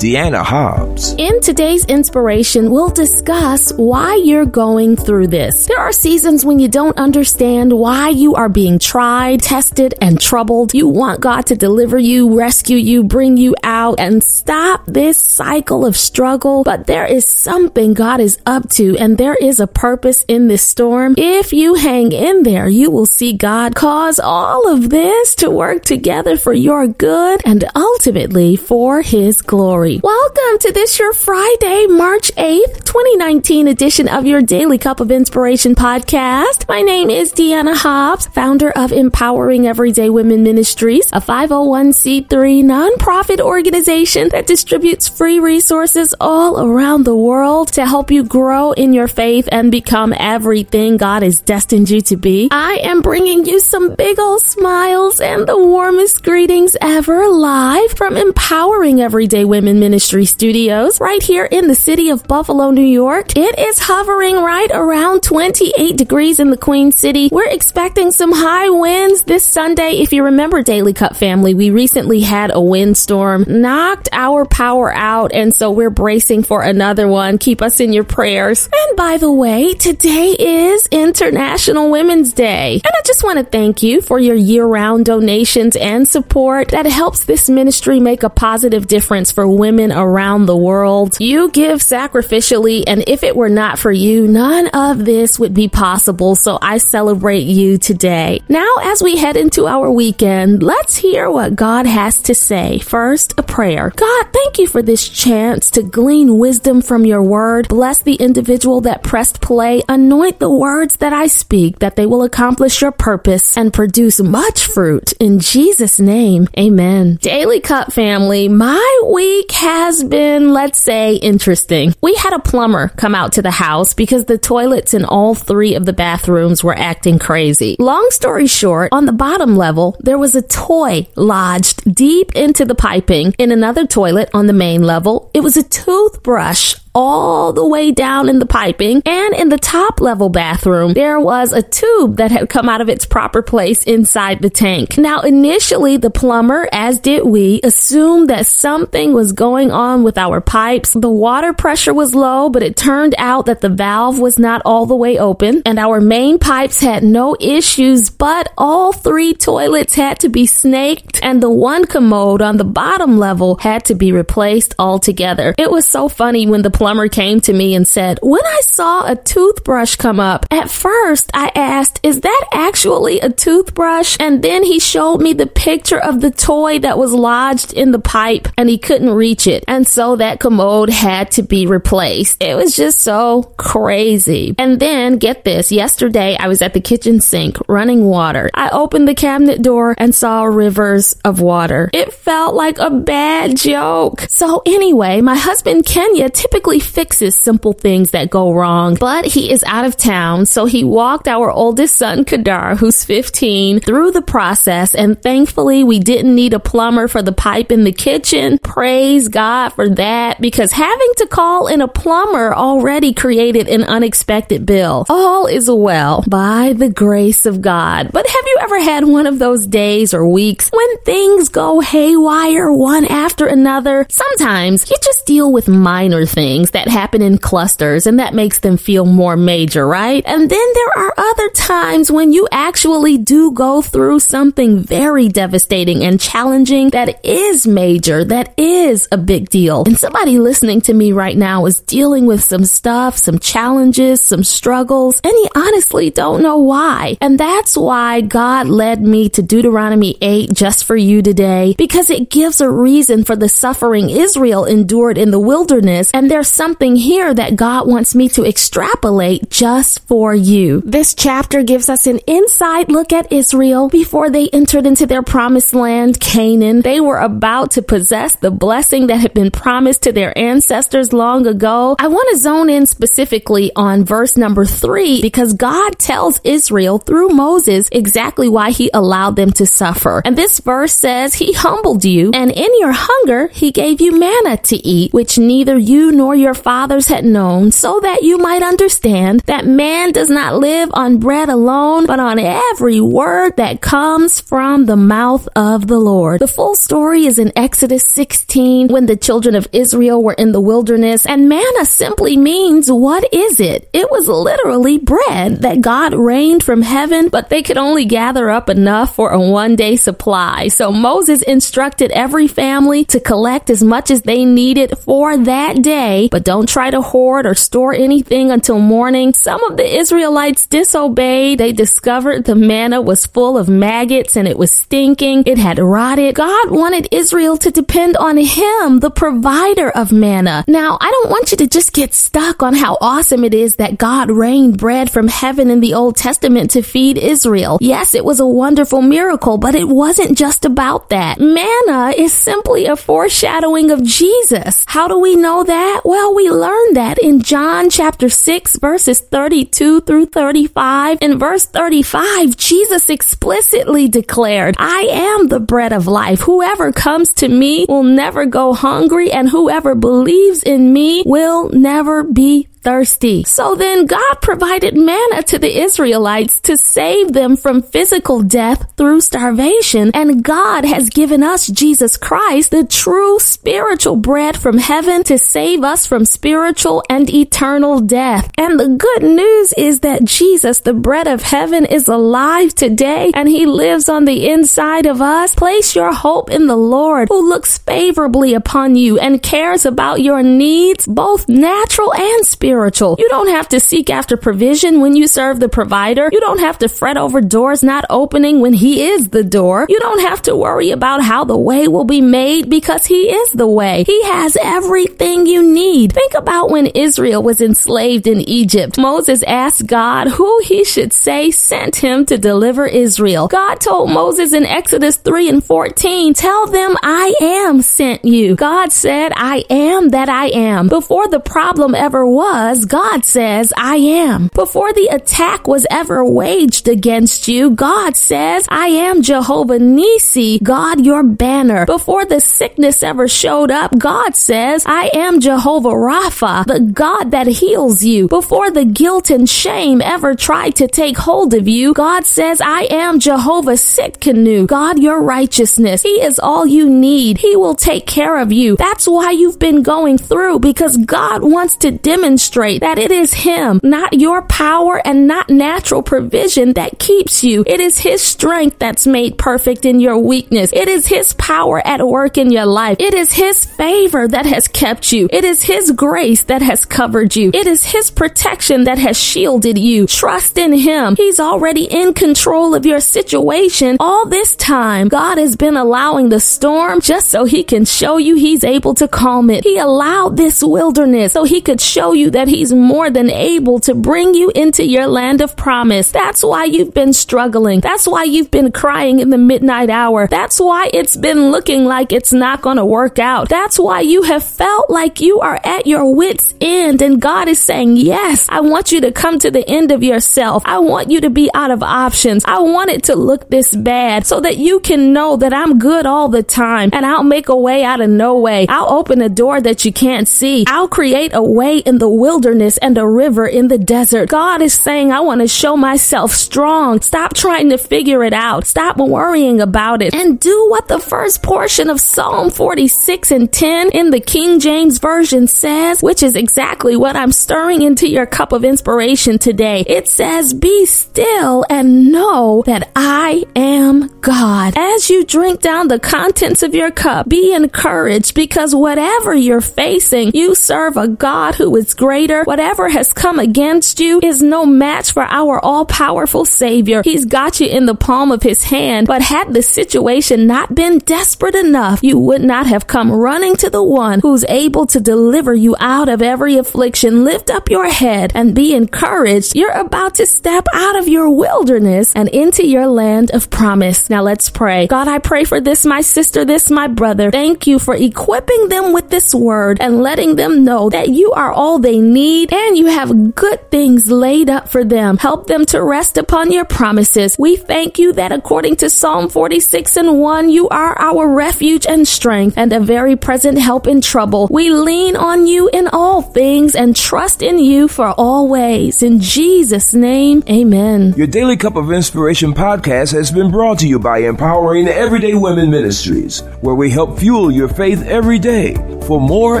Deanna Hobbs. In today's inspiration, we'll discuss why you're going through this. There are seasons when you don't understand why you are being tried, tested, and troubled. You want God to deliver you, rescue you, bring you out, and stop this cycle of struggle. But there is something God is up to, and there is a purpose in this storm. If you hang in there, you will see God cause all of this to work together for your good and ultimately for His glory. Welcome to this your Friday, March 8th, 2019 edition of your Daily Cup of Inspiration podcast. My name is Deanna Hobbs, founder of Empowering Everyday Women Ministries, a 501c3 nonprofit organization that distributes free resources all around the world to help you grow in your faith and become everything God has destined you to be. I am bringing you some big old smiles and the warmest greetings ever live from Empowering Everyday Women Ministry Studios right here in the city of Buffalo, New York. It is hovering right around 28 degrees in the Queen City. We're expecting some high winds this Sunday. If you remember Daily Cup family, we recently had a windstorm, knocked our power out, and so we're bracing for another one. Keep us in your prayers. And by the way, today is International Women's Day. And I just want to thank you for your year round donations and support that helps this ministry make a positive difference for women around the world. You give sacrificially, and if it were not for you, none of this would be possible. So I celebrate you today. Now, as we head into our weekend, let's hear what God has to say. First, a prayer. God, thank you for this chance to glean wisdom from your word. Bless the individual that pressed play. Anoint the words that I speak, that they will accomplish your purpose and produce much fruit. In Jesus' name, amen. Daily Cup family, my week has been, let's say, interesting. We had a plumber come out to the house because the toilets in all three of the bathrooms were acting crazy. Long story short, on the bottom level, there was a toy lodged deep into the piping in another toilet on the main level. It was a toothbrush all the way down in the piping and in the top level bathroom there was a tube that had come out of its proper place inside the tank. Now initially the plumber, as did we, assumed that something was going on with our pipes. The water pressure was low, but it turned out that the valve was not all the way open and our main pipes had no issues, but all three toilets had to be snaked and the one commode on the bottom level had to be replaced altogether. It was so funny when the plumber came to me and said, When I saw a toothbrush come up, at first I asked, Is that actually a toothbrush? And then he showed me the picture of the toy that was lodged in the pipe and he couldn't reach it. And so that commode had to be replaced. It was just so crazy. And then get this, yesterday I was at the kitchen sink running water. I opened the cabinet door and saw rivers of water. It felt like a bad joke. So anyway, my husband Kenya typically fixes simple things that go wrong, but he is out of town, so he walked our oldest son, Kadar, who's 15, through the process, and thankfully we didn't need a plumber for the pipe in the kitchen. Praise God for that, because having to call in a plumber already created an unexpected bill. All is well by the grace of God. But have you ever had one of those days or weeks when things go haywire one after another? Sometimes you just deal with minor things things that happen in clusters and that makes them feel more major, right? And then there are other times when you actually do go through something very devastating and challenging that is major, that is a big deal. And somebody listening to me right now is dealing with some stuff, some challenges, some struggles, and he honestly don't know why. And that's why God led me to Deuteronomy 8 just for you today, because it gives a reason for the suffering Israel endured in the wilderness and their something here that God wants me to extrapolate just for you. This chapter gives us an inside look at Israel before they entered into their promised land, Canaan. They were about to possess the blessing that had been promised to their ancestors long ago. I want to zone in specifically on verse number three because God tells Israel through Moses exactly why he allowed them to suffer. And this verse says, He humbled you, and in your hunger, He gave you manna to eat, which neither you nor your fathers had known, so that you might understand that man does not live on bread alone, but on every word that comes from the mouth of the Lord. The full story is in Exodus 16 when the children of Israel were in the wilderness, and manna simply means what is it? It was literally bread that God rained from heaven, but they could only gather up enough for a one day supply. So Moses instructed every family to collect as much as they needed for that day, but don't try to hoard or store anything until morning. Some of the Israelites disobeyed. They discovered the manna was full of maggots and it was stinking. It had rotted. God wanted Israel to depend on Him, the provider of manna. Now, I don't want you to just get stuck on how awesome it is that God rained bread from heaven in the Old Testament to feed Israel. Yes, it was a wonderful miracle, but it wasn't just about that. Manna is simply a foreshadowing of Jesus. How do we know that? Well, we learn that in John chapter 6 verses 32 through 35. In verse 35, Jesus explicitly declared, I am the bread of life. Whoever comes to me will never go hungry and whoever believes in me will never be thirsty. So then God provided manna to the Israelites to save them from physical death through starvation. And God has given us Jesus Christ, the true spiritual bread from heaven to save us from spiritual and eternal death. And the good news is that Jesus, the bread of heaven, is alive today and he lives on the inside of us. Place your hope in the Lord who looks favorably upon you and cares about your needs, both natural and spiritual spiritual. You don't have to seek after provision when you serve the provider. You don't have to fret over doors not opening when he is the door. You don't have to worry about how the way will be made because he is the way. He has everything you need. Think about when Israel was enslaved in Egypt. Moses asked God who he should say sent him to deliver Israel. God told Moses in Exodus 3 and 14, tell them I am sent you. God said, I am that I am. Before the problem ever was, because God says, I am. Before the attack was ever waged against you, God says, I am Jehovah Nisi, God your banner. Before the sickness ever showed up, God says, I am Jehovah Rapha, the God that heals you. Before the guilt and shame ever tried to take hold of you, God says, I am Jehovah Tsidkenu, God your righteousness. He is all you need. He will take care of you. That's why you've been going through because God wants to demonstrate demonstrate that it is Him, not your power and not natural provision that keeps you. It is His strength that's made perfect in your weakness. It is His power at work in your life. It is His favor that has kept you. It is His grace that has covered you. It is His protection that has shielded you. Trust in Him. He's already in control of your situation all this time. God has been allowing the storm just so He can show you He's able to calm it. He allowed this wilderness so He could show you that that He's more than able to bring you into your land of promise. That's why you've been struggling. That's why you've been crying in the midnight hour. That's why it's been looking like it's not going to work out. That's why you have felt like you are at your wits' end. And God is saying, Yes, I want you to come to the end of yourself. I want you to be out of options. I want it to look this bad so that you can know that I'm good all the time and I'll make a way out of no way. I'll open a door that you can't see. I'll create a way in the wilderness wilderness and a river in the desert. God is saying, I want to show myself strong. Stop trying to figure it out. Stop worrying about it and do what the first portion of Psalm 46 and 10 in the King James Version says, which is exactly what I'm stirring into your cup of inspiration today. It says, Be still and know that I am God. As you drink down the contents of your cup, be encouraged because whatever you're facing, you serve a God who is great greater. Whatever has come against you is no match for our all powerful Savior. He's got you in the palm of His hand. But had the situation not been desperate enough, you would not have come running to the one who's able to deliver you out of every affliction. Lift up your head and be encouraged. You're about to step out of your wilderness and into your land of promise. Now let's pray. God, I pray for this, my sister, this, my brother. Thank you for equipping them with this word and letting them know that you are all they need, and you have good things laid up for them. Help them to rest upon your promises. We thank you that according to Psalm 46 and 1, you are our refuge and strength and a very present help in trouble. We lean on you in all things and trust in you for always. In Jesus' name, amen. Your Daily Cup of Inspiration podcast has been brought to you by Empowering Everyday Women Ministries, where we help fuel your faith every day. For more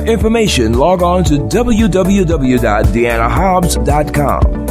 information, log on to www.deannahobbs.com.